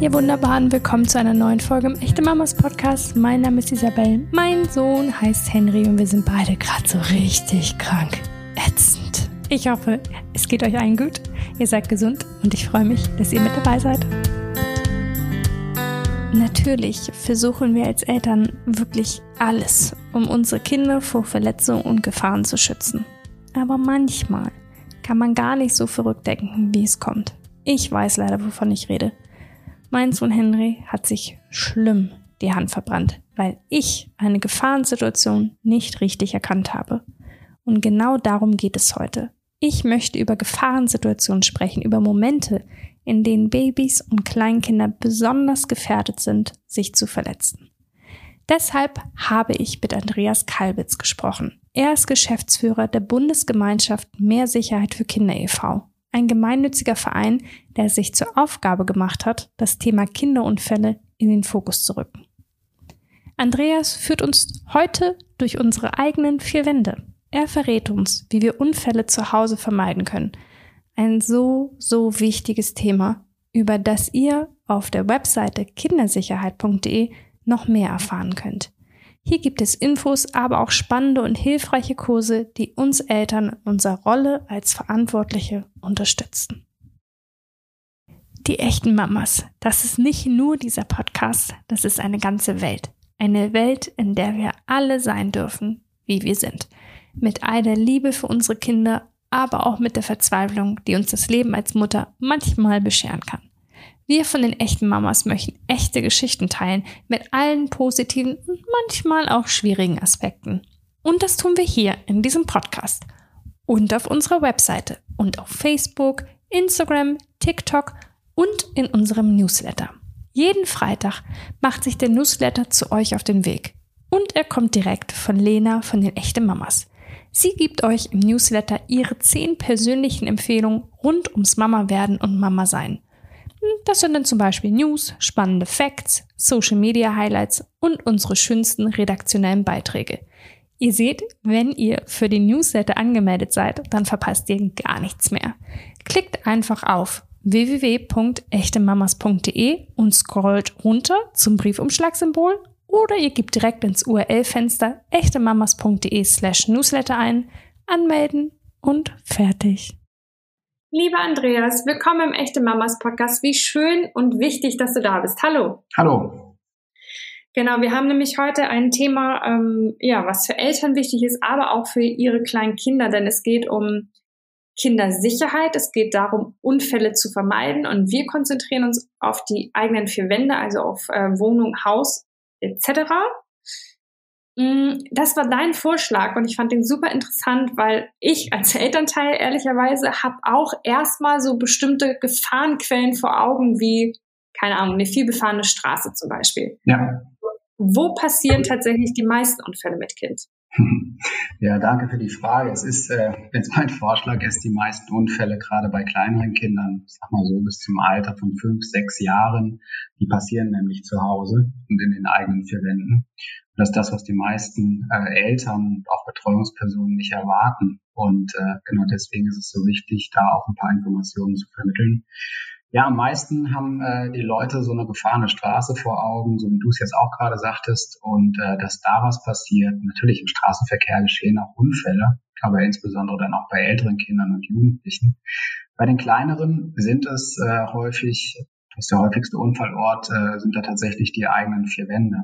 Ihr Wunderbaren, willkommen zu einer neuen Folge im Echte Mamas Podcast. Mein Name ist Isabel, mein Sohn heißt Henry und wir sind beide gerade so richtig krank. Ätzend. Ich hoffe, es geht euch allen gut, ihr seid gesund und ich freue mich, dass ihr mit dabei seid. Natürlich versuchen wir als Eltern wirklich alles, um unsere Kinder vor Verletzungen und Gefahren zu schützen. Aber manchmal kann man gar nicht so verrückt denken, wie es kommt. Ich weiß leider, wovon ich rede. Mein Sohn Henry hat sich schlimm die Hand verbrannt, weil ich eine Gefahrensituation nicht richtig erkannt habe. Und genau darum geht es heute. Ich möchte über Gefahrensituationen sprechen, über Momente, in denen Babys und Kleinkinder besonders gefährdet sind, sich zu verletzen. Deshalb habe ich mit Andreas Kalbitz gesprochen. Er ist Geschäftsführer der Bundesgemeinschaft Mehr Sicherheit für Kinder e.V ein gemeinnütziger Verein, der sich zur Aufgabe gemacht hat, das Thema Kinderunfälle in den Fokus zu rücken. Andreas führt uns heute durch unsere eigenen vier Wände. Er verrät uns, wie wir Unfälle zu Hause vermeiden können. Ein so, so wichtiges Thema, über das ihr auf der Webseite kindersicherheit.de noch mehr erfahren könnt. Hier gibt es Infos, aber auch spannende und hilfreiche Kurse, die uns Eltern in unserer Rolle als Verantwortliche unterstützen. Die echten Mamas, das ist nicht nur dieser Podcast, das ist eine ganze Welt. Eine Welt, in der wir alle sein dürfen, wie wir sind. Mit all der Liebe für unsere Kinder, aber auch mit der Verzweiflung, die uns das Leben als Mutter manchmal bescheren kann. Wir von den echten Mamas möchten echte Geschichten teilen mit allen positiven und manchmal auch schwierigen Aspekten. Und das tun wir hier in diesem Podcast und auf unserer Webseite und auf Facebook, Instagram, TikTok und in unserem Newsletter. Jeden Freitag macht sich der Newsletter zu euch auf den Weg. Und er kommt direkt von Lena von den echten Mamas. Sie gibt euch im Newsletter ihre zehn persönlichen Empfehlungen rund ums Mama werden und Mama sein. Das sind dann zum Beispiel News, spannende Facts, Social Media Highlights und unsere schönsten redaktionellen Beiträge. Ihr seht, wenn ihr für den Newsletter angemeldet seid, dann verpasst ihr gar nichts mehr. Klickt einfach auf www.echtemamas.de und scrollt runter zum Briefumschlagsymbol oder ihr gebt direkt ins URL-Fenster echtemamas.de slash newsletter ein, anmelden und fertig. Lieber Andreas, willkommen im Echte Mamas Podcast. Wie schön und wichtig, dass du da bist. Hallo. Hallo. Genau, wir haben nämlich heute ein Thema, ähm, ja, was für Eltern wichtig ist, aber auch für ihre kleinen Kinder, denn es geht um Kindersicherheit, es geht darum, Unfälle zu vermeiden und wir konzentrieren uns auf die eigenen vier Wände, also auf äh, Wohnung, Haus etc. Mm, das war dein Vorschlag und ich fand den super interessant, weil ich als Elternteil ehrlicherweise habe auch erstmal so bestimmte Gefahrenquellen vor Augen, wie, keine Ahnung, eine vielbefahrene Straße zum Beispiel. Ja. Wo passieren tatsächlich die meisten Unfälle mit Kind? Ja, danke für die Frage. Es ist, äh, jetzt mein Vorschlag ist, die meisten Unfälle gerade bei kleineren Kindern, sag mal so bis zum Alter von fünf, sechs Jahren, die passieren nämlich zu Hause und in den eigenen vier Wänden. Das ist das, was die meisten äh, Eltern und auch Betreuungspersonen nicht erwarten. Und äh, genau deswegen ist es so wichtig, da auch ein paar Informationen zu vermitteln. Ja, am meisten haben äh, die Leute so eine befahrene Straße vor Augen, so wie du es jetzt auch gerade sagtest, und äh, dass da was passiert. Natürlich im Straßenverkehr geschehen auch Unfälle, aber insbesondere dann auch bei älteren Kindern und Jugendlichen. Bei den kleineren sind es äh, häufig, das ist der häufigste Unfallort, äh, sind da tatsächlich die eigenen vier Wände.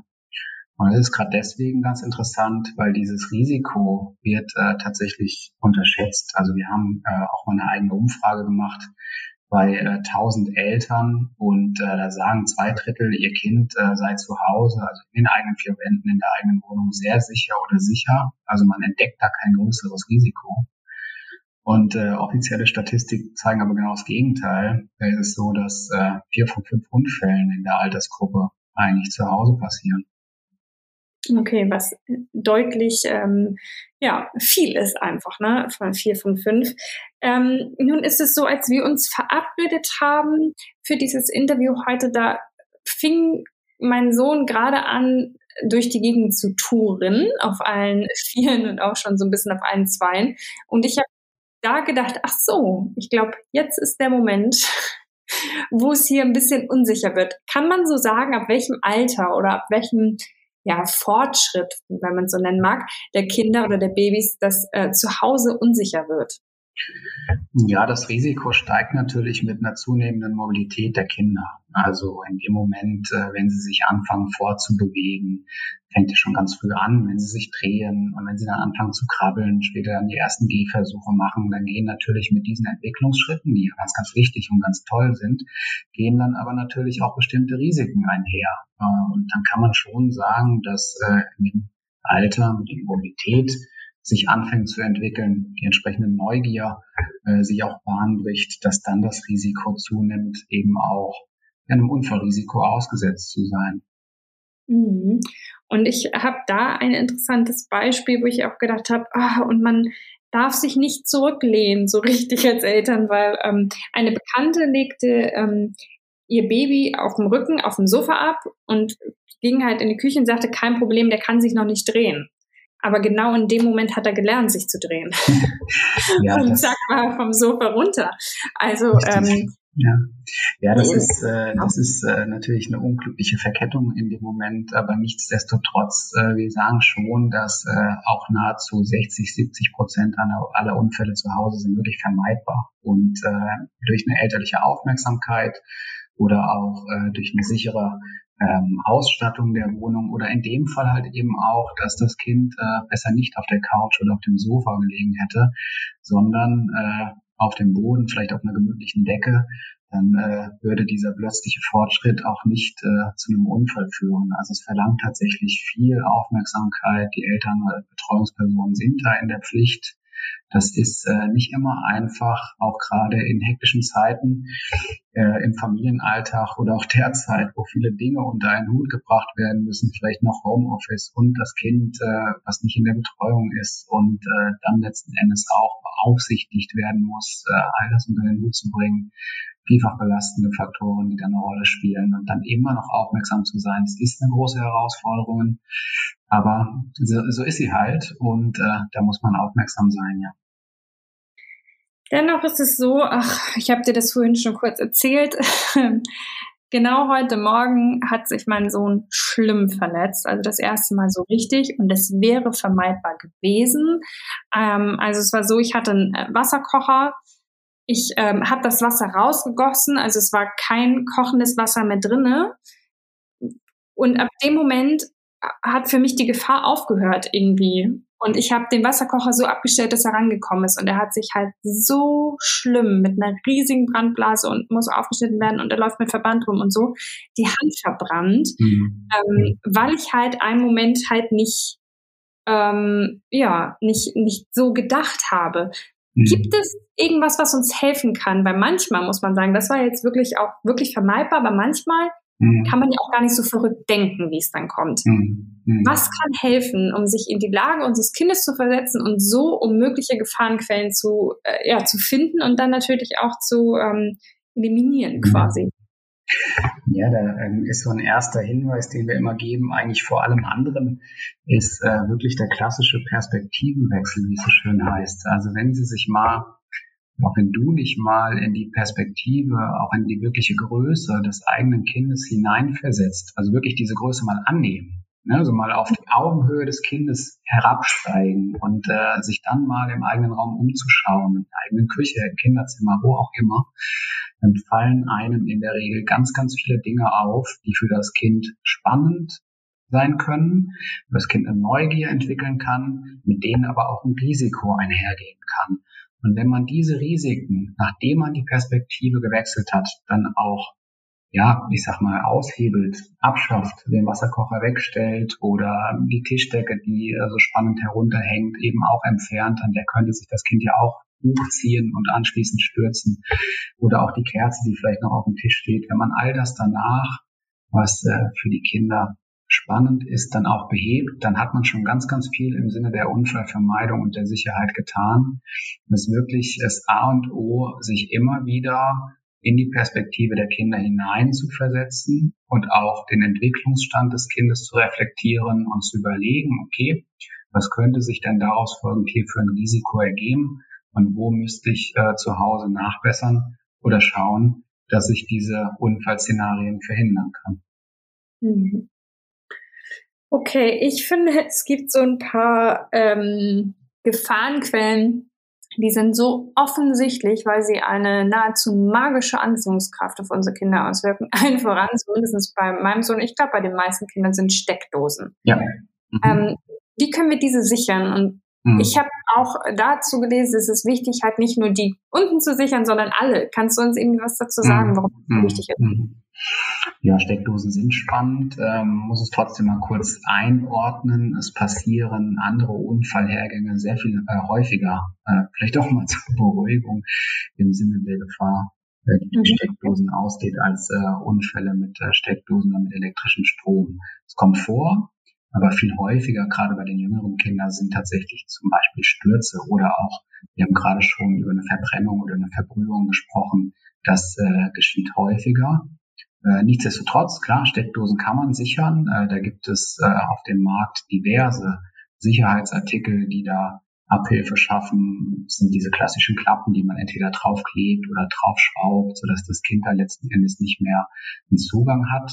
Und das ist gerade deswegen ganz interessant, weil dieses Risiko wird äh, tatsächlich unterschätzt. Also wir haben äh, auch mal eine eigene Umfrage gemacht bei äh, 1000 Eltern und äh, da sagen zwei Drittel, ihr Kind äh, sei zu Hause, also in den eigenen vier Wänden, in der eigenen Wohnung sehr sicher oder sicher. Also man entdeckt da kein größeres Risiko. Und äh, offizielle Statistiken zeigen aber genau das Gegenteil. Es ist so, dass äh, vier von fünf Unfällen in der Altersgruppe eigentlich zu Hause passieren. Okay, was deutlich ähm, ja viel ist einfach, ne? Von vier von fünf. Ähm, nun ist es so, als wir uns verabredet haben für dieses Interview heute, da fing mein Sohn gerade an, durch die Gegend zu touren, auf allen Vieren und auch schon so ein bisschen auf allen Zweien. Und ich habe da gedacht, ach so, ich glaube, jetzt ist der Moment, wo es hier ein bisschen unsicher wird. Kann man so sagen, ab welchem Alter oder ab welchem ja, Fortschritt, wenn man es so nennen mag, der Kinder oder der Babys, das äh, zu Hause unsicher wird? Ja, das Risiko steigt natürlich mit einer zunehmenden Mobilität der Kinder. Also in dem Moment, äh, wenn sie sich anfangen vorzubewegen, fängt es schon ganz früh an, wenn sie sich drehen und wenn sie dann anfangen zu krabbeln, später dann die ersten Gehversuche machen, dann gehen natürlich mit diesen Entwicklungsschritten, die ganz, ganz wichtig und ganz toll sind, gehen dann aber natürlich auch bestimmte Risiken einher. Äh, und dann kann man schon sagen, dass äh, in dem Alter mit der Mobilität sich anfängt zu entwickeln, die entsprechende Neugier äh, sich auch Bahn bricht, dass dann das Risiko zunimmt, eben auch einem Unfallrisiko ausgesetzt zu sein. Mhm. Und ich habe da ein interessantes Beispiel, wo ich auch gedacht habe, ah, und man darf sich nicht zurücklehnen, so richtig als Eltern, weil ähm, eine Bekannte legte ähm, ihr Baby auf dem Rücken auf dem Sofa ab und ging halt in die Küche und sagte, kein Problem, der kann sich noch nicht drehen. Aber genau in dem Moment hat er gelernt, sich zu drehen. ja, und zack, war er vom Sofa runter. Also ähm, ja, ja das ist, äh, das ist äh, natürlich eine unglückliche Verkettung in dem Moment, aber nichtsdestotrotz, äh, wir sagen schon, dass äh, auch nahezu 60, 70 Prozent aller, aller Unfälle zu Hause sind wirklich vermeidbar. Und äh, durch eine elterliche Aufmerksamkeit oder auch äh, durch eine sichere ähm, Ausstattung der Wohnung oder in dem Fall halt eben auch, dass das Kind äh, besser nicht auf der Couch oder auf dem Sofa gelegen hätte, sondern äh, auf dem Boden, vielleicht auf einer gemütlichen Decke, dann äh, würde dieser plötzliche Fortschritt auch nicht äh, zu einem Unfall führen. Also es verlangt tatsächlich viel Aufmerksamkeit. Die Eltern oder Betreuungspersonen sind da in der Pflicht, das ist äh, nicht immer einfach, auch gerade in hektischen Zeiten äh, im Familienalltag oder auch derzeit, wo viele Dinge unter einen Hut gebracht werden müssen, vielleicht noch Homeoffice und das Kind, äh, was nicht in der Betreuung ist und äh, dann letzten Endes auch beaufsichtigt werden muss, äh, all das unter den Hut zu bringen vielfach belastende Faktoren, die da eine Rolle spielen und dann immer noch aufmerksam zu sein. Es ist eine große Herausforderung, aber so, so ist sie halt und äh, da muss man aufmerksam sein, ja. Dennoch ist es so, ach, ich habe dir das vorhin schon kurz erzählt. genau heute Morgen hat sich mein Sohn schlimm verletzt, also das erste Mal so richtig und es wäre vermeidbar gewesen. Ähm, also es war so, ich hatte einen äh, Wasserkocher, ich ähm, habe das Wasser rausgegossen, also es war kein kochendes Wasser mehr drinne. Und ab dem Moment äh, hat für mich die Gefahr aufgehört irgendwie. Und ich habe den Wasserkocher so abgestellt, dass er rangekommen ist. Und er hat sich halt so schlimm mit einer riesigen Brandblase und muss aufgeschnitten werden und er läuft mit Verband rum und so, die Hand verbrannt, mhm. ähm, weil ich halt einen Moment halt nicht, ähm, ja, nicht, nicht so gedacht habe. Mhm. Gibt es irgendwas, was uns helfen kann? Weil manchmal muss man sagen, das war jetzt wirklich auch wirklich vermeidbar, aber manchmal mhm. kann man ja auch gar nicht so verrückt denken, wie es dann kommt. Mhm. mhm. Was kann helfen, um sich in die Lage unseres Kindes zu versetzen und so um mögliche Gefahrenquellen zu, äh, ja, zu finden und dann natürlich auch zu ähm, eliminieren mhm. quasi? Ja, da ähm, ist so ein erster Hinweis, den wir immer geben, eigentlich vor allem anderen, ist äh, wirklich der klassische Perspektivenwechsel, wie es so schön heißt. Also wenn Sie sich mal, auch wenn du dich mal in die Perspektive, auch in die wirkliche Größe des eigenen Kindes hineinversetzt, also wirklich diese Größe mal annehmen, ne, also mal auf die Augenhöhe des Kindes herabsteigen und äh, sich dann mal im eigenen Raum umzuschauen, in der eigenen Küche, im Kinderzimmer, wo auch immer, dann fallen einem in der Regel ganz, ganz viele Dinge auf, die für das Kind spannend sein können, das Kind eine Neugier entwickeln kann, mit denen aber auch ein Risiko einhergehen kann. Und wenn man diese Risiken, nachdem man die Perspektive gewechselt hat, dann auch, ja, ich sag mal, aushebelt, abschafft, den Wasserkocher wegstellt oder die Tischdecke, die so spannend herunterhängt, eben auch entfernt, an der könnte sich das Kind ja auch hochziehen und anschließend stürzen. Oder auch die Kerze, die vielleicht noch auf dem Tisch steht. Wenn man all das danach, was äh, für die Kinder spannend ist, dann auch behebt, dann hat man schon ganz, ganz viel im Sinne der Unfallvermeidung und der Sicherheit getan. Es ist wirklich das A und O, sich immer wieder in die Perspektive der Kinder hinein zu versetzen und auch den Entwicklungsstand des Kindes zu reflektieren und zu überlegen, okay, was könnte sich denn daraus folgend hier für ein Risiko ergeben? und wo müsste ich äh, zu Hause nachbessern oder schauen, dass ich diese Unfallszenarien verhindern kann. Mhm. Okay, ich finde, es gibt so ein paar ähm, Gefahrenquellen, die sind so offensichtlich, weil sie eine nahezu magische Anziehungskraft auf unsere Kinder auswirken. Allen voran, zumindest bei meinem Sohn, ich glaube, bei den meisten Kindern sind Steckdosen. Ja. Mhm. Ähm, wie können wir diese sichern? Und mhm. ich habe auch dazu gelesen, es ist wichtig, halt nicht nur die unten zu sichern, sondern alle. Kannst du uns irgendwie was dazu sagen, mhm. warum das mhm. wichtig ist? Mhm. Ja, Steckdosen sind spannend, ähm, muss es trotzdem mal kurz einordnen. Es passieren andere Unfallhergänge sehr viel äh, häufiger, äh, vielleicht auch mal zur Beruhigung im Sinne der Gefahr, äh, die mhm. Steckdosen ausgeht, als äh, Unfälle mit äh, Steckdosen oder mit elektrischem Strom. Es kommt vor, aber viel häufiger, gerade bei den jüngeren Kindern, sind tatsächlich zum Beispiel Stürze oder auch, wir haben gerade schon über eine Verbrennung oder eine Verbrühung gesprochen, das äh, geschieht häufiger. Äh, nichtsdestotrotz, klar, Steckdosen kann man sichern. Äh, da gibt es äh, auf dem Markt diverse Sicherheitsartikel, die da Abhilfe schaffen. Das sind diese klassischen Klappen, die man entweder draufklebt oder draufschraubt, sodass das Kind da letzten Endes nicht mehr einen Zugang hat.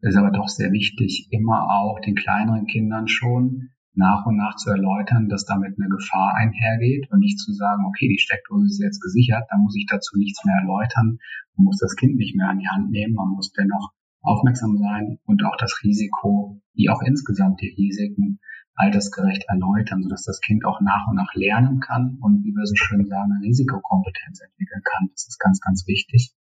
Ist aber doch sehr wichtig, immer auch den kleineren Kindern schon nach und nach zu erläutern, dass damit eine Gefahr einhergeht und nicht zu sagen, okay, die Steckdose ist jetzt gesichert, dann muss ich dazu nichts mehr erläutern, man muss das Kind nicht mehr an die Hand nehmen, man muss dennoch aufmerksam sein und auch das Risiko, wie auch insgesamt die Risiken altersgerecht erläutern, sodass das Kind auch nach und nach lernen kann und wie wir so schön sagen, eine Risikokompetenz entwickeln kann. Das ist ganz, ganz wichtig.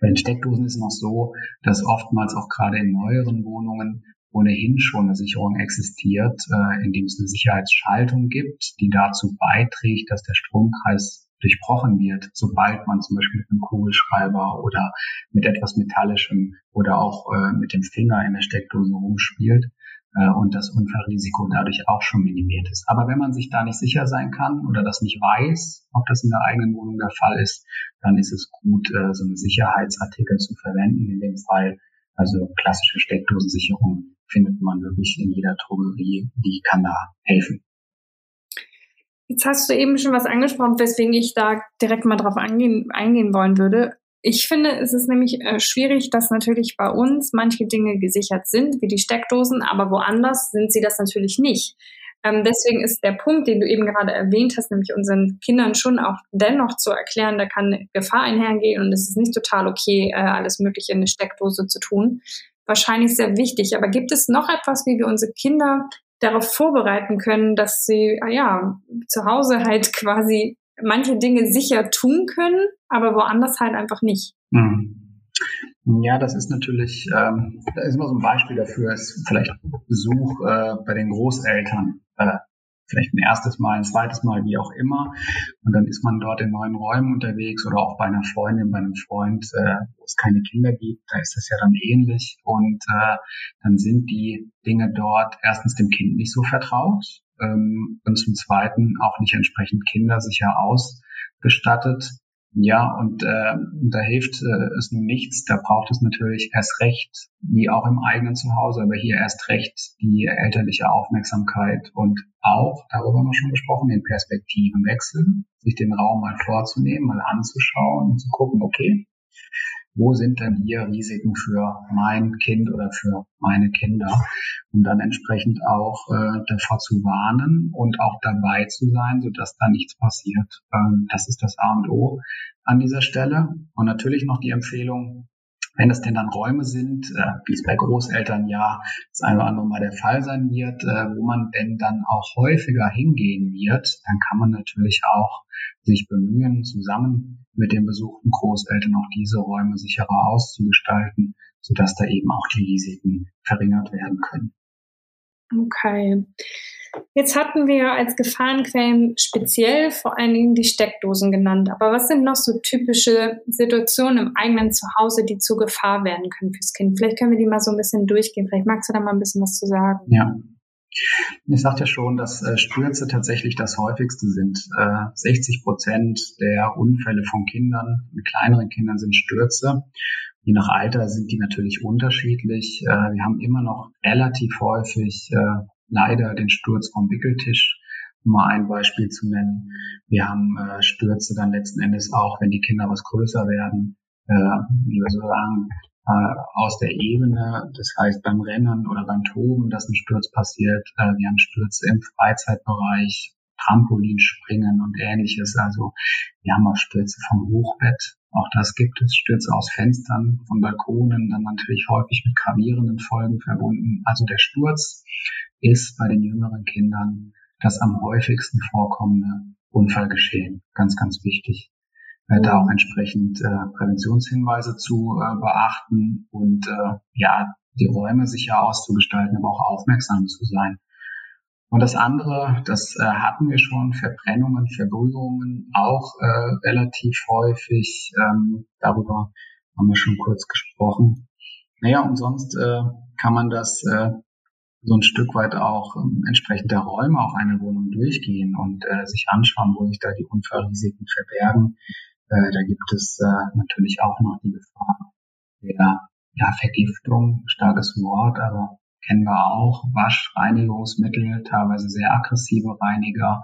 Bei den Steckdosen ist noch so, dass oftmals auch gerade in neueren Wohnungen ohnehin schon eine Sicherung existiert, äh, indem es eine Sicherheitsschaltung gibt, die dazu beiträgt, dass der Stromkreis durchbrochen wird, sobald man zum Beispiel mit einem Kugelschreiber oder mit etwas Metallischem oder auch äh, mit dem Finger in der Steckdose rumspielt und das Unfallrisiko dadurch auch schon minimiert ist. Aber wenn man sich da nicht sicher sein kann oder das nicht weiß, ob das in der eigenen Wohnung der Fall ist, dann ist es gut, äh, so einen Sicherheitsartikel zu verwenden. In dem Fall also klassische Steckdosensicherung findet man wirklich in jeder Drogerie, die kann da helfen. Jetzt hast du eben schon was angesprochen, weswegen ich da direkt mal drauf eingehen, eingehen wollen würde. Ich finde, es ist nämlich äh, schwierig, dass natürlich bei uns manche Dinge gesichert sind, wie die Steckdosen, aber woanders sind sie das natürlich nicht. Ähm, deswegen ist der Punkt, den du eben gerade erwähnt hast, nämlich unseren Kindern schon auch dennoch zu erklären, da kann Gefahr einhergehen und es ist nicht total okay, äh, alles Mögliche in eine Steckdose zu tun, wahrscheinlich sehr wichtig. Aber gibt es noch etwas, wie wir unsere Kinder darauf vorbereiten können, dass sie ah ja zu Hause halt quasi manche Dinge sicher tun können, aber woanders halt einfach nicht? Mhm. Ja, das ist natürlich, ähm, da ist immer so ein Beispiel dafür, ist vielleicht Besuch äh, bei den Großeltern. Äh, vielleicht ein erstes Mal, ein zweites Mal, wie auch immer. Und dann ist man dort in neuen Räumen unterwegs oder auch bei einer Freundin, bei einem Freund, äh, wo es keine Kinder gibt. Da ist es ja dann ähnlich. Und äh, dann sind die Dinge dort erstens dem Kind nicht so vertraut ähm, und zum Zweiten auch nicht entsprechend kindersicher ausgestattet. Ja, und äh, da hilft äh, es nun nichts. Da braucht es natürlich erst recht, wie auch im eigenen Zuhause, aber hier erst recht die elterliche Aufmerksamkeit und auch, darüber haben wir schon gesprochen, den Perspektivenwechsel, sich den Raum mal vorzunehmen, mal anzuschauen und zu gucken, okay, wo sind denn hier Risiken für mein Kind oder für meine Kinder, um dann entsprechend auch äh, davor zu warnen und auch dabei zu sein, sodass da nichts passiert. Ähm, das ist das A und O an dieser Stelle. Und natürlich noch die Empfehlung, wenn es denn dann Räume sind, äh, wie es bei Großeltern ja das eine oder andere Mal der Fall sein wird, äh, wo man denn dann auch häufiger hingehen wird, dann kann man natürlich auch sich bemühen, zusammen mit den besuchten Großeltern auch diese Räume sicherer auszugestalten, sodass da eben auch die Risiken verringert werden können. Okay. Jetzt hatten wir als Gefahrenquellen speziell vor allen Dingen die Steckdosen genannt. Aber was sind noch so typische Situationen im eigenen Zuhause, die zu Gefahr werden können fürs Kind? Vielleicht können wir die mal so ein bisschen durchgehen. Vielleicht magst du da mal ein bisschen was zu sagen. Ja. Ich sagte ja schon, dass äh, Stürze tatsächlich das häufigste sind. Äh, 60 Prozent der Unfälle von Kindern, mit kleineren Kindern sind Stürze. Je nach Alter sind die natürlich unterschiedlich. Äh, wir haben immer noch relativ häufig äh, leider den Sturz vom Wickeltisch, um mal ein Beispiel zu nennen. Wir haben äh, Stürze dann letzten Endes auch, wenn die Kinder was größer werden, äh, wie wir so sagen, äh, aus der Ebene, das heißt beim Rennen oder beim Toben, dass ein Sturz passiert. Äh, wir haben Stürze im Freizeitbereich, Trampolinspringen und ähnliches. Also wir haben auch Stürze vom Hochbett. Auch das gibt es. Stürze aus Fenstern, von Balkonen, dann natürlich häufig mit gravierenden Folgen verbunden. Also der Sturz ist bei den jüngeren Kindern das am häufigsten vorkommende Unfallgeschehen. Ganz, ganz wichtig. Äh, da auch entsprechend äh, Präventionshinweise zu äh, beachten und äh, ja, die Räume sicher auszugestalten, aber auch aufmerksam zu sein. Und das andere, das äh, hatten wir schon, Verbrennungen, Verbrühungen, auch äh, relativ häufig. Ähm, darüber haben wir schon kurz gesprochen. Naja, und sonst äh, kann man das äh, so ein Stück weit auch ähm, entsprechend der Räume auf einer Wohnung durchgehen und äh, sich anschauen, wo sich da die Unfallrisiken verbergen. Äh, da gibt es äh, natürlich auch noch die Gefahr der ja, Vergiftung, starkes Wort, aber kennen wir auch, Waschreinigungsmittel, teilweise sehr aggressive Reiniger.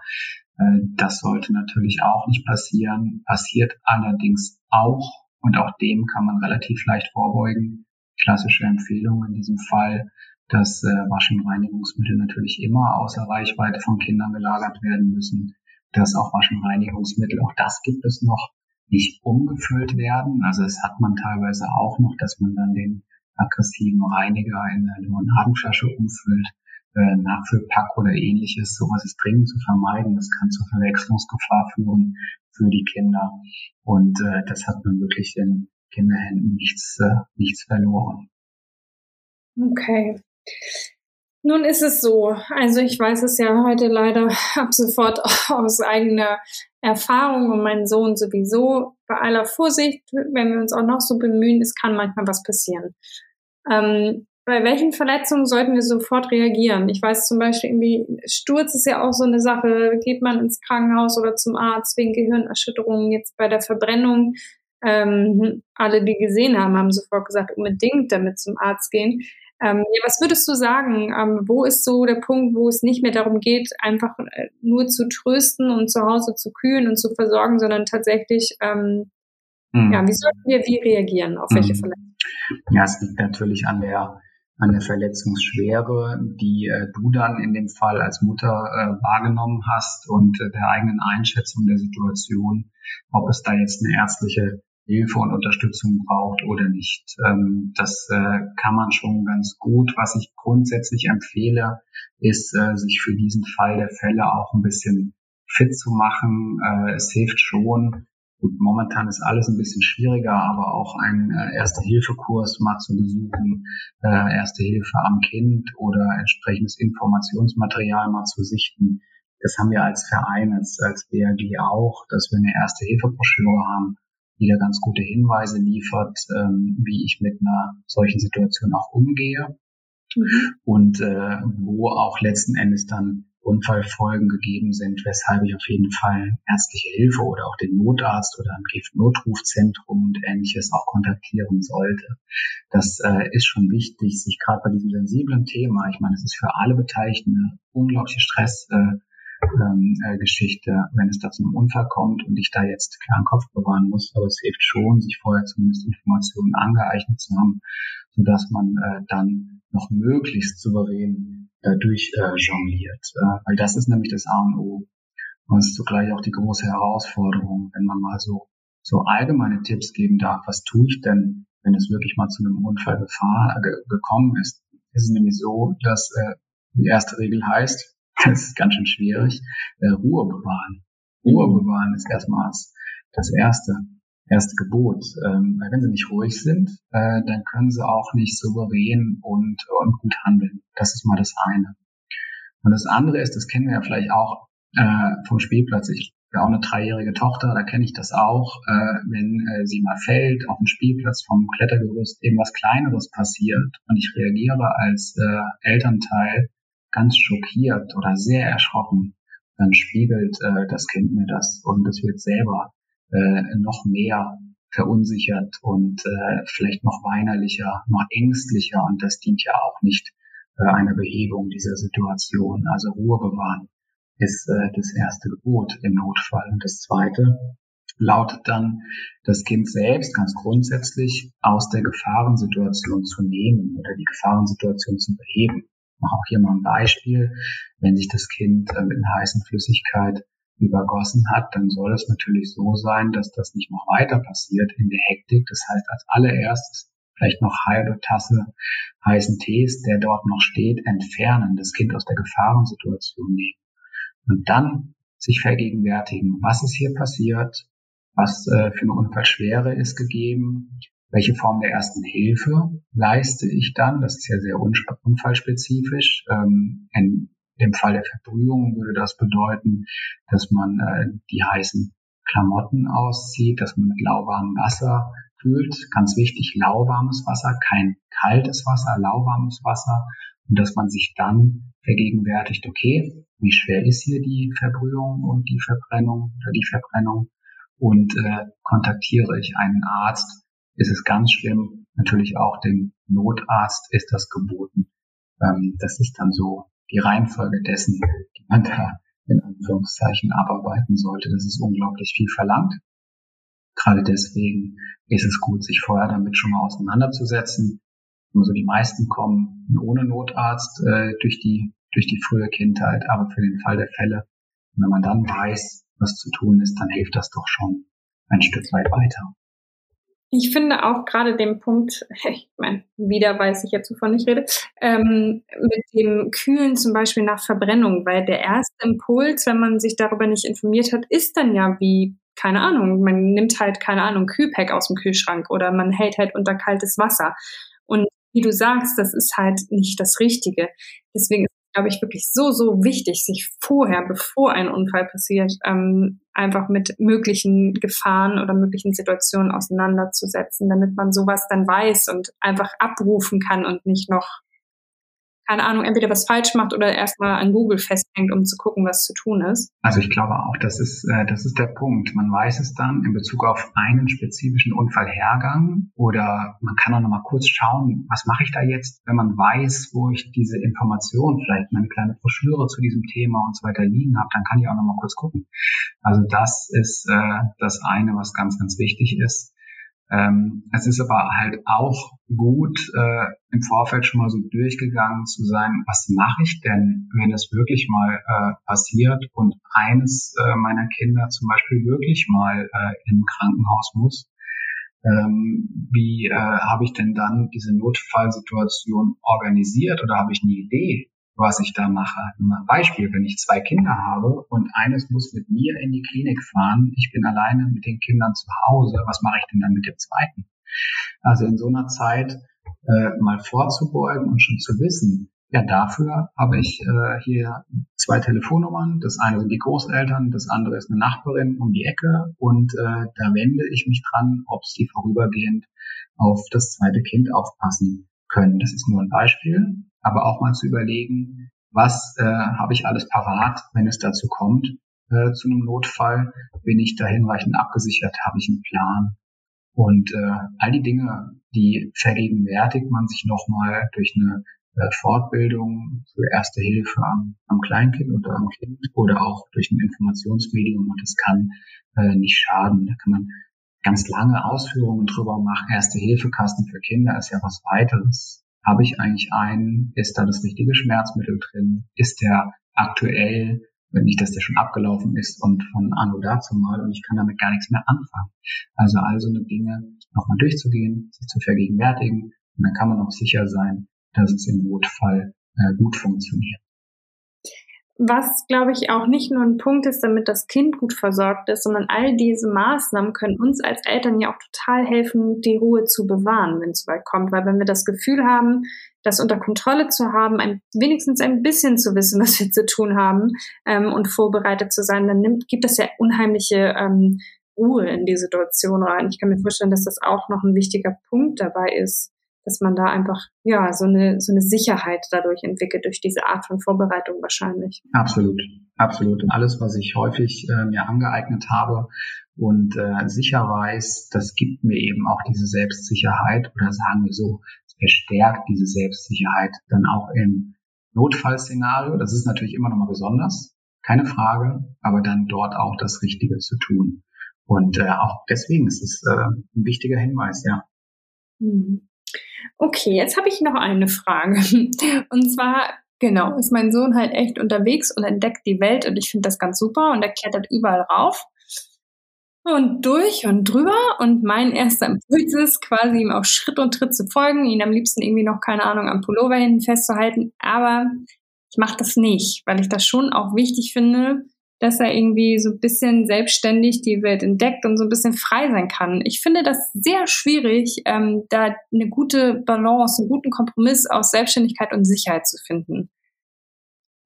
Äh, das sollte natürlich auch nicht passieren, passiert allerdings auch und auch dem kann man relativ leicht vorbeugen. Klassische Empfehlung in diesem Fall, dass äh, Wasch- und Reinigungsmittel natürlich immer außer Reichweite von Kindern gelagert werden müssen, dass auch Wasch- und Reinigungsmittel, auch das gibt es noch, nicht umgefüllt werden. Also es hat man teilweise auch noch, dass man dann den aggressiven Reiniger in eine Limonadenflasche umfüllt, äh, Nachfüllpack oder ähnliches. Sowas ist dringend zu vermeiden. Das kann zur Verwechslungsgefahr führen für die Kinder. Und äh, das hat man wirklich in Kinderhänden nichts, äh, nichts verloren. Okay. Nun ist es so, also ich weiß es ja heute leider ab sofort aus eigener Erfahrung und mein Sohn sowieso bei aller Vorsicht, wenn wir uns auch noch so bemühen, es kann manchmal was passieren. Ähm, bei welchen Verletzungen sollten wir sofort reagieren? Ich weiß zum Beispiel irgendwie, Sturz ist ja auch so eine Sache, geht man ins Krankenhaus oder zum Arzt wegen Gehirnerschütterungen, jetzt bei der Verbrennung. Ähm, alle, die gesehen haben, haben sofort gesagt, unbedingt damit zum Arzt gehen. Ähm, ja, was würdest du sagen? Ähm, wo ist so der Punkt, wo es nicht mehr darum geht, einfach äh, nur zu trösten und zu Hause zu kühlen und zu versorgen, sondern tatsächlich, ähm, mhm. ja, wie sollten wir wie reagieren auf welche mhm. Verletzungen? Ja, es liegt natürlich an der an der Verletzungsschwere, die äh, du dann in dem Fall als Mutter äh, wahrgenommen hast und äh, der eigenen Einschätzung der Situation, ob es da jetzt eine ärztliche Hilfe und Unterstützung braucht oder nicht. Ähm, das äh, kann man schon ganz gut. Was ich grundsätzlich empfehle, ist, äh, sich für diesen Fall der Fälle auch ein bisschen fit zu machen. Äh, es hilft schon. Gut, momentan ist alles ein bisschen schwieriger, aber auch ein Erste-Hilfe-Kurs mal zu besuchen, Erste Hilfe am Kind oder entsprechendes Informationsmaterial mal zu sichten. Das haben wir als Verein, als, als BRG auch, dass wir eine Erste-Hilfe-Broschüre haben, die da ganz gute Hinweise liefert, ähm, wie ich mit einer solchen Situation auch umgehe mhm. und äh, wo auch letzten Endes dann Unfallfolgen gegeben sind, weshalb ich auf jeden Fall ärztliche Hilfe oder auch den Notarzt oder ein Giftnotrufzentrum und ähnliches auch kontaktieren sollte. Das äh, ist schon wichtig, sich gerade bei diesem sensiblen Thema, ich meine, es ist für alle Beteiligten eine unglaubliche Stress, äh, ähm, äh, Geschichte, wenn es da zu einem Unfall kommt und ich da jetzt klaren Kopf bewahren muss. Aber es hilft schon, sich vorher zumindest Informationen angeeignet zu haben, sodass man äh, dann noch möglichst souverän dadurch äh, jongliert. Äh, weil das ist nämlich das A und O. Und es ist zugleich auch die große Herausforderung, wenn man mal so, so allgemeine Tipps geben darf. Was tue ich denn, wenn es wirklich mal zu einem Unfall gefahr, äh, gekommen ist? Es ist nämlich so, dass äh, die erste Regel heißt, das ist ganz schön schwierig, äh, Ruhe bewahren. Ruhe mhm. bewahren ist erstmal das erste, erste Gebot. Ähm, weil wenn sie nicht ruhig sind, äh, dann können sie auch nicht souverän und, und gut handeln. Das ist mal das eine. Und das andere ist, das kennen wir ja vielleicht auch äh, vom Spielplatz. Ich habe auch eine dreijährige Tochter, da kenne ich das auch, äh, wenn äh, sie mal fällt auf dem Spielplatz vom Klettergerüst, irgendwas Kleineres passiert und ich reagiere als äh, Elternteil ganz schockiert oder sehr erschrocken, dann spiegelt äh, das Kind mir das und es wird selber äh, noch mehr verunsichert und äh, vielleicht noch weinerlicher, noch ängstlicher und das dient ja auch nicht äh, einer Behebung dieser Situation. Also Ruhe bewahren ist äh, das erste Gebot im Notfall. Und das zweite lautet dann, das Kind selbst ganz grundsätzlich aus der Gefahrensituation zu nehmen oder die Gefahrensituation zu beheben. Mache auch hier mal ein Beispiel. Wenn sich das Kind äh, mit einer heißen Flüssigkeit übergossen hat, dann soll es natürlich so sein, dass das nicht noch weiter passiert in der Hektik. Das heißt, als allererstes vielleicht noch halbe Tasse heißen Tees, der dort noch steht, entfernen, das Kind aus der Gefahrensituation nehmen. Und dann sich vergegenwärtigen, was ist hier passiert, was äh, für eine Unfallschwere ist gegeben, welche Form der ersten Hilfe leiste ich dann, das ist ja sehr unfallspezifisch. Ähm, in dem Fall der Verbrühung würde das bedeuten, dass man äh, die heißen Klamotten auszieht, dass man mit lauwarmem Wasser kühlt. Ganz wichtig, lauwarmes Wasser, kein kaltes Wasser, lauwarmes Wasser. Und dass man sich dann vergegenwärtigt, okay, wie schwer ist hier die Verbrühung und die Verbrennung oder die Verbrennung und äh, kontaktiere ich einen Arzt, ist es ganz schlimm, natürlich auch den Notarzt ist das geboten. Ähm, das ist dann so die Reihenfolge dessen, die man da in Anführungszeichen abarbeiten sollte. Das ist unglaublich viel verlangt. Gerade deswegen ist es gut, sich vorher damit schon mal auseinanderzusetzen. Also die meisten kommen ohne Notarzt äh, durch die durch die frühe Kindheit, aber für den Fall der Fälle, wenn man dann weiß, was zu tun ist, dann hilft das doch schon ein Stück weit weiter. Ich finde auch gerade den Punkt, ich meine, wieder weiß ich jetzt, wovon ich rede, ähm, mit dem Kühlen zum Beispiel nach Verbrennung, weil der erste Impuls, wenn man sich darüber nicht informiert hat, ist dann ja wie, keine Ahnung, man nimmt halt, keine Ahnung, Kühlpack aus dem Kühlschrank oder man hält halt unter kaltes Wasser. Und wie du sagst, das ist halt nicht das Richtige. Deswegen glaube ich, wirklich so, so wichtig, sich vorher, bevor ein Unfall passiert, ähm, einfach mit möglichen Gefahren oder möglichen Situationen auseinanderzusetzen, damit man sowas dann weiß und einfach abrufen kann und nicht noch keine Ahnung, entweder was falsch macht oder erstmal an Google festhängt, um zu gucken, was zu tun ist. Also ich glaube auch, das ist, äh, das ist der Punkt. Man weiß es dann in Bezug auf einen spezifischen Unfallhergang oder man kann auch nochmal kurz schauen, was mache ich da jetzt, wenn man weiß, wo ich diese Information, vielleicht meine kleine Broschüre zu diesem Thema und so weiter liegen habe, dann kann ich auch nochmal kurz gucken. Also das ist äh, das eine, was ganz, ganz wichtig ist. Ähm, es ist aber halt auch gut, äh, im Vorfeld schon mal so durchgegangen zu sein, was mache ich denn, wenn es wirklich mal äh, passiert und eines äh, meiner Kinder zum Beispiel wirklich mal äh, im Krankenhaus muss. Ähm, wie äh, habe ich denn dann diese Notfallsituation organisiert oder habe ich eine Idee, was ich da mache. Nur ein Beispiel, wenn ich zwei Kinder habe und eines muss mit mir in die Klinik fahren, ich bin alleine mit den Kindern zu Hause, was mache ich denn dann mit dem zweiten? Also in so einer Zeit äh, mal vorzubeugen und schon zu wissen, ja, dafür habe ich äh, hier zwei Telefonnummern. Das eine sind die Großeltern, das andere ist eine Nachbarin um die Ecke und äh, da wende ich mich dran, ob sie vorübergehend auf das zweite Kind aufpassen können. Das ist nur ein Beispiel aber auch mal zu überlegen, was äh, habe ich alles parat, wenn es dazu kommt, äh, zu einem Notfall, bin ich da hinreichend abgesichert, habe ich einen Plan. Und äh, all die Dinge, die vergegenwärtigt man sich nochmal durch eine äh, Fortbildung für Erste Hilfe am, am Kleinkind oder am Kind oder auch durch ein Informationsmedium und das kann äh, nicht schaden. Da kann man ganz lange Ausführungen drüber machen. Erste Hilfekasten für Kinder ist ja was weiteres. Habe ich eigentlich einen? Ist da das richtige Schmerzmittel drin? Ist der aktuell? Wenn nicht, dass der schon abgelaufen ist und von anno dazu mal und ich kann damit gar nichts mehr anfangen. Also all so eine Dinge nochmal durchzugehen, sich zu vergegenwärtigen und dann kann man auch sicher sein, dass es im Notfall äh, gut funktioniert. Was, glaube ich, auch nicht nur ein Punkt ist, damit das Kind gut versorgt ist, sondern all diese Maßnahmen können uns als Eltern ja auch total helfen, die Ruhe zu bewahren, wenn es weit kommt. Weil wenn wir das Gefühl haben, das unter Kontrolle zu haben, ein, wenigstens ein bisschen zu wissen, was wir zu tun haben ähm, und vorbereitet zu sein, dann nimmt, gibt das ja unheimliche ähm, Ruhe in die Situation rein. Ich kann mir vorstellen, dass das auch noch ein wichtiger Punkt dabei ist, dass man da einfach ja so eine so eine Sicherheit dadurch entwickelt durch diese Art von Vorbereitung wahrscheinlich. Absolut, absolut. Und alles, was ich häufig äh, mir angeeignet habe und äh, sicher weiß, das gibt mir eben auch diese Selbstsicherheit oder sagen wir so, es verstärkt diese Selbstsicherheit dann auch im Notfallszenario. Das ist natürlich immer noch mal besonders, keine Frage, aber dann dort auch das Richtige zu tun. Und äh, auch deswegen ist es äh, ein wichtiger Hinweis, ja. Mhm. Okay, jetzt habe ich noch eine Frage. Und zwar, genau, ist mein Sohn halt echt unterwegs und entdeckt die Welt und ich finde das ganz super und er klettert überall rauf und durch und drüber. Und mein erster Impuls ist quasi ihm auf Schritt und Tritt zu folgen, ihn am liebsten irgendwie noch, keine Ahnung, am Pullover hinten festzuhalten. Aber ich mache das nicht, weil ich das schon auch wichtig finde, dass er irgendwie so ein bisschen selbstständig die Welt entdeckt und so ein bisschen frei sein kann. Ich finde das sehr schwierig, ähm, da eine gute Balance, einen guten Kompromiss aus Selbstständigkeit und Sicherheit zu finden.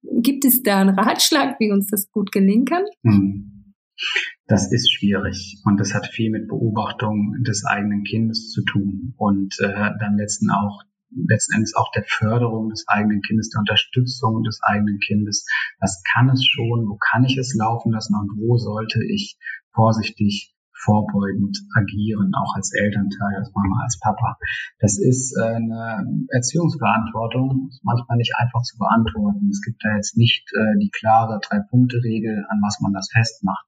Gibt es da einen Ratschlag, wie uns das gut gelingen kann? Hm. Das ist schwierig und das hat viel mit Beobachtung des eigenen Kindes zu tun und äh, dann letzten auch letzten Endes auch der Förderung des eigenen Kindes, der Unterstützung des eigenen Kindes. Was kann es schon? Wo kann ich es laufen lassen? Und wo sollte ich vorsichtig vorbeugend agieren, auch als Elternteil, als Mama, als Papa. Das ist äh, eine Erziehungsverantwortung, ist manchmal nicht einfach zu beantworten. Es gibt da jetzt nicht äh, die klare Drei-Punkte-Regel, an was man das festmacht.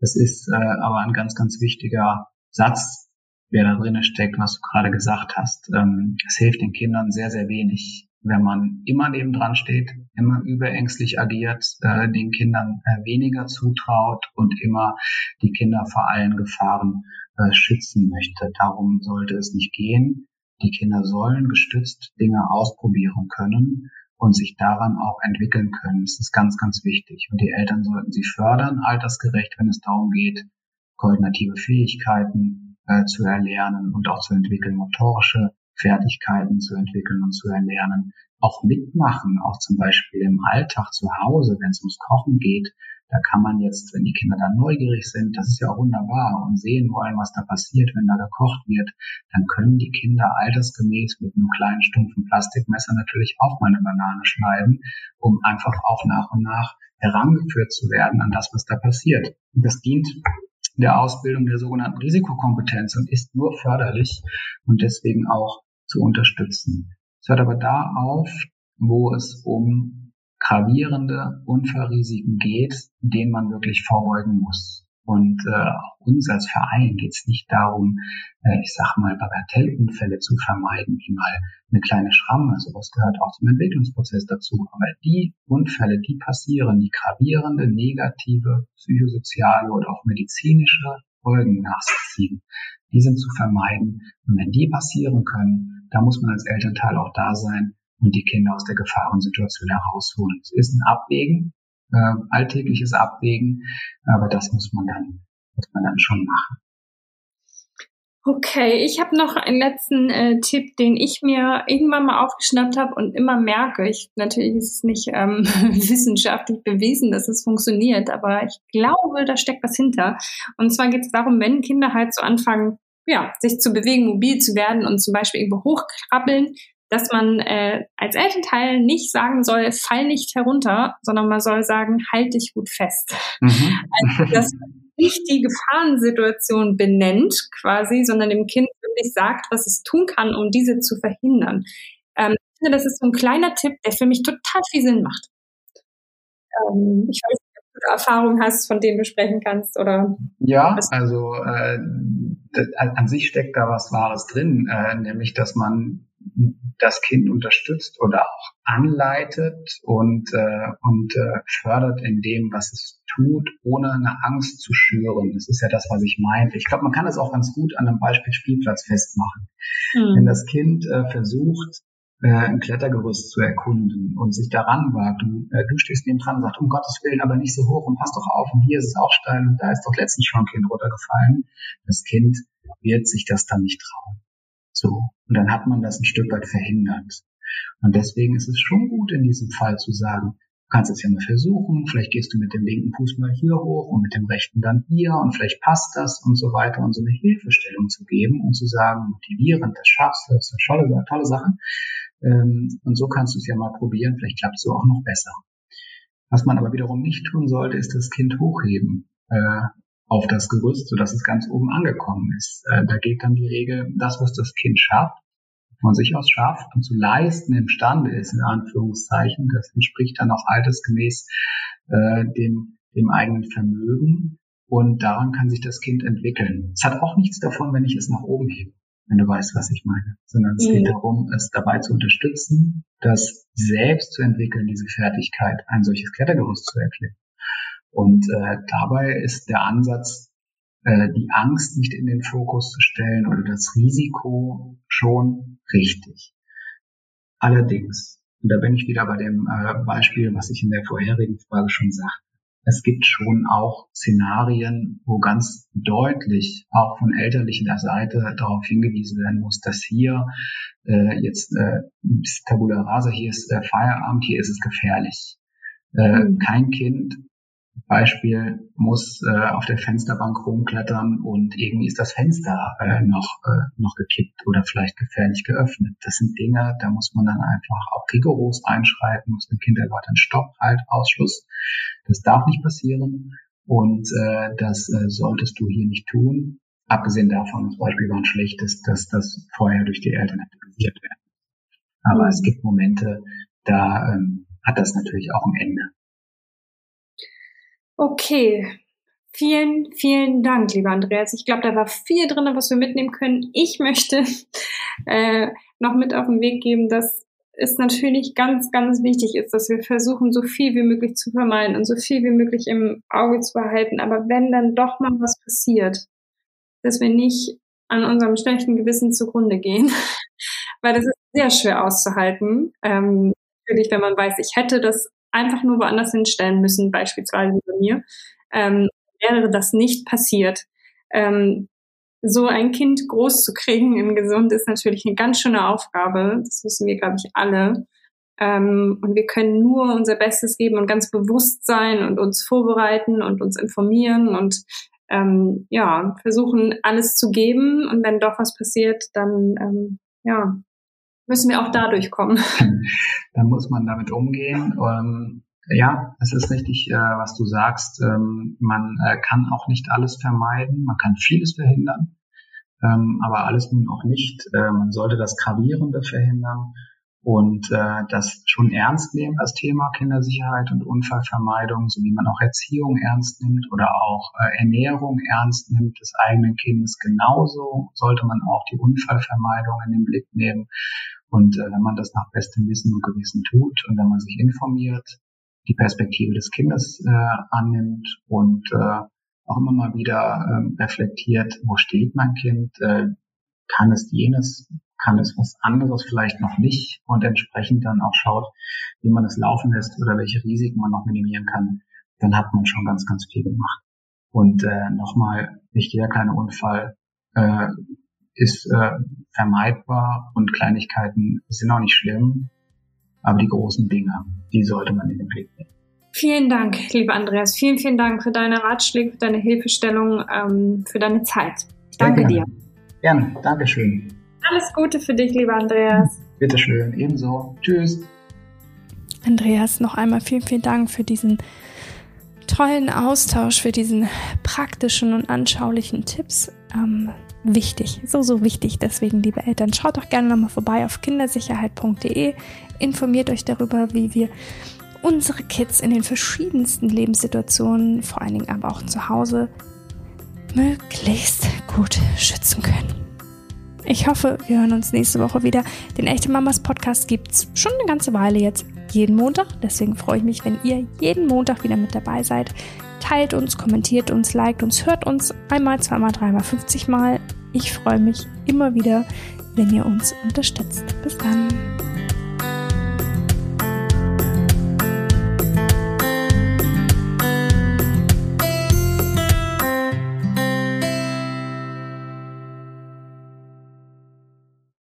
Das ist äh, aber ein ganz, ganz wichtiger Satz, wer da drin steckt, was du gerade gesagt hast. Ähm, es hilft den Kindern sehr, sehr wenig, wenn man immer nebendran steht, immer überängstlich agiert, äh, den Kindern äh, weniger zutraut und immer die Kinder vor allen Gefahren äh, schützen möchte. Darum sollte es nicht gehen. Die Kinder sollen gestützt Dinge ausprobieren können und sich daran auch entwickeln können. Das ist ganz, ganz wichtig. Und die Eltern sollten sie fördern, altersgerecht, wenn es darum geht, koordinative Fähigkeiten, äh, zu erlernen und auch zu entwickeln, motorische Fertigkeiten zu entwickeln und zu erlernen. Auch mitmachen, auch zum Beispiel im Alltag zu Hause, wenn es ums Kochen geht. Da kann man jetzt, wenn die Kinder dann neugierig sind, das ist ja auch wunderbar und sehen wollen, was da passiert, wenn da gekocht wird, dann können die Kinder altersgemäß mit einem kleinen stumpfen Plastikmesser natürlich auch mal eine Banane schneiden, um einfach auch nach und nach herangeführt zu werden an das, was da passiert. Und das dient der Ausbildung der sogenannten Risikokompetenz und ist nur förderlich und deswegen auch zu unterstützen. Es hört aber da auf, wo es um gravierende Unfallrisiken geht, denen man wirklich vorbeugen muss. Und äh, uns als Verein geht es nicht darum, äh, ich sag mal, Bagatellunfälle zu vermeiden, wie mal eine kleine Schramme. Sowas gehört auch zum Entwicklungsprozess dazu. Aber die Unfälle, die passieren, die gravierende, negative, psychosoziale oder auch medizinische Folgen nach sich ziehen, die sind zu vermeiden. Und wenn die passieren können, da muss man als Elternteil auch da sein und die Kinder aus der Gefahrensituation herausholen. Es ist ein Abwägen, äh, alltägliches Abwägen, aber das muss man dann, muss man dann schon machen. Okay, ich habe noch einen letzten äh, Tipp, den ich mir irgendwann mal aufgeschnappt habe und immer merke. Ich, natürlich ist es nicht ähm, wissenschaftlich bewiesen, dass es funktioniert, aber ich glaube, da steckt was hinter. Und zwar geht es darum, wenn Kinder halt so anfangen, ja, sich zu bewegen, mobil zu werden und zum Beispiel irgendwo hochkrabbeln, dass man äh, als Elternteil nicht sagen soll, fall nicht herunter, sondern man soll sagen, halt dich gut fest. Mhm. Also, dass man nicht die Gefahrensituation benennt quasi, sondern dem Kind wirklich sagt, was es tun kann, um diese zu verhindern. Ähm, ich finde, das ist so ein kleiner Tipp, der für mich total viel Sinn macht. Ähm, ich weiß nicht, ob du Erfahrungen hast, von denen du sprechen kannst oder. Ja, also äh, an sich steckt da was Wahres drin, äh, nämlich dass man das Kind unterstützt oder auch anleitet und, äh, und äh, fördert in dem, was es tut, ohne eine Angst zu schüren. Das ist ja das, was ich meinte. Ich glaube, man kann das auch ganz gut an einem Beispiel Spielplatz festmachen. Mhm. Wenn das Kind äh, versucht, äh, ein Klettergerüst zu erkunden und sich daran wagt und äh, du stehst neben dran und sagst, um Gottes Willen, aber nicht so hoch und pass doch auf und hier ist es auch steil und da ist doch letztens schon ein Kind runtergefallen. Das Kind wird sich das dann nicht trauen. So. Und dann hat man das ein Stück weit verhindert. Und deswegen ist es schon gut in diesem Fall zu sagen, du kannst es ja mal versuchen, vielleicht gehst du mit dem linken Fuß mal hier hoch und mit dem rechten dann hier und vielleicht passt das und so weiter und so eine Hilfestellung zu geben und zu sagen, motivierend, das schaffst du, das ist eine tolle, tolle Sache. Ähm, und so kannst du es ja mal probieren, vielleicht klappt es auch noch besser. Was man aber wiederum nicht tun sollte, ist das Kind hochheben. Auf das Gerüst, sodass es ganz oben angekommen ist. Äh, da geht dann die Regel, das, was das Kind schafft, von sich aus schafft und zu leisten imstande ist, in Anführungszeichen, das entspricht dann auch altersgemäß äh, dem, dem eigenen Vermögen. und daran kann sich das Kind entwickeln. Es hat auch nichts davon, wenn ich es nach oben hebe, wenn du weißt, was ich meine, sondern es mhm. geht darum, es dabei zu unterstützen, das selbst zu entwickeln, diese Fertigkeit, ein solches Klettergerüst zu erklären. Und äh, dabei ist der Ansatz, äh, die Angst nicht in den Fokus zu stellen oder das Risiko schon richtig. Allerdings, und da bin ich wieder bei dem äh, Beispiel, was ich in der vorherigen Frage schon sagte, es gibt schon auch Szenarien, wo ganz deutlich auch von elterlicher Seite darauf hingewiesen werden muss, dass hier äh, jetzt äh, Tabula rasa, hier ist äh, Feierabend, hier ist es gefährlich. Äh, mhm. Kein Kind Beispiel muss äh, auf der Fensterbank rumklettern und irgendwie ist das Fenster äh, noch, äh, noch gekippt oder vielleicht gefährlich geöffnet. Das sind Dinge, da muss man dann einfach auch rigoros einschreiten, muss dem Kind erläutern, Stopp, Halt, Ausschluss. Das darf nicht passieren und äh, das äh, solltest du hier nicht tun. Abgesehen davon, das Beispiel war ein schlechtes, dass das vorher durch die Eltern aktivisiert werden. Aber mhm. es gibt Momente, da ähm, hat das natürlich auch ein Ende. Okay. Vielen, vielen Dank, lieber Andreas. Ich glaube, da war viel drin, was wir mitnehmen können. Ich möchte äh, noch mit auf den Weg geben, dass es natürlich ganz, ganz wichtig ist, dass wir versuchen, so viel wie möglich zu vermeiden und so viel wie möglich im Auge zu behalten. Aber wenn dann doch mal was passiert, dass wir nicht an unserem schlechten Gewissen zugrunde gehen, weil das ist sehr schwer auszuhalten. Ähm, natürlich, wenn man weiß, ich hätte das einfach nur woanders hinstellen müssen, beispielsweise bei mir, ähm, wäre das nicht passiert. Ähm, so ein Kind groß zu kriegen in gesund ist natürlich eine ganz schöne Aufgabe. Das wissen wir, glaube ich, alle. Ähm, und wir können nur unser Bestes geben und ganz bewusst sein und uns vorbereiten und uns informieren und ähm, ja, versuchen, alles zu geben. Und wenn doch was passiert, dann ähm, ja, müssen wir auch dadurch kommen. Dann muss man damit umgehen. Ähm, ja, es ist richtig, äh, was du sagst. Ähm, man äh, kann auch nicht alles vermeiden. Man kann vieles verhindern, ähm, aber alles nun auch nicht. Äh, man sollte das Gravierende verhindern und äh, das schon ernst nehmen, das Thema Kindersicherheit und Unfallvermeidung, so wie man auch Erziehung ernst nimmt oder auch äh, Ernährung ernst nimmt des eigenen Kindes. Genauso sollte man auch die Unfallvermeidung in den Blick nehmen. Und äh, wenn man das nach bestem Wissen und Gewissen tut und wenn man sich informiert, die Perspektive des Kindes äh, annimmt und äh, auch immer mal wieder äh, reflektiert, wo steht mein Kind, äh, kann es jenes, kann es was anderes vielleicht noch nicht und entsprechend dann auch schaut, wie man es laufen lässt oder welche Risiken man noch minimieren kann, dann hat man schon ganz, ganz viel gemacht. Und äh, nochmal, nicht jeder kleine Unfall äh, ist äh, vermeidbar und Kleinigkeiten sind auch nicht schlimm, aber die großen Dinge, die sollte man in den Blick nehmen. Vielen Dank, lieber Andreas. Vielen, vielen Dank für deine Ratschläge, für deine Hilfestellung, ähm, für deine Zeit. Ich danke dir. Gerne, Dankeschön. Alles Gute für dich, lieber Andreas. Bitteschön, ebenso. Tschüss. Andreas, noch einmal vielen, vielen Dank für diesen tollen Austausch, für diesen praktischen und anschaulichen Tipps. Ähm, wichtig, so, so wichtig. Deswegen, liebe Eltern, schaut doch gerne nochmal vorbei auf kindersicherheit.de. Informiert euch darüber, wie wir unsere Kids in den verschiedensten Lebenssituationen, vor allen Dingen aber auch zu Hause, möglichst gut schützen können. Ich hoffe, wir hören uns nächste Woche wieder. Den Echte Mamas Podcast gibt es schon eine ganze Weile jetzt, jeden Montag. Deswegen freue ich mich, wenn ihr jeden Montag wieder mit dabei seid. Teilt uns, kommentiert uns, liked uns, hört uns einmal, zweimal, dreimal, 50 Mal. Ich freue mich immer wieder, wenn ihr uns unterstützt. Bis dann.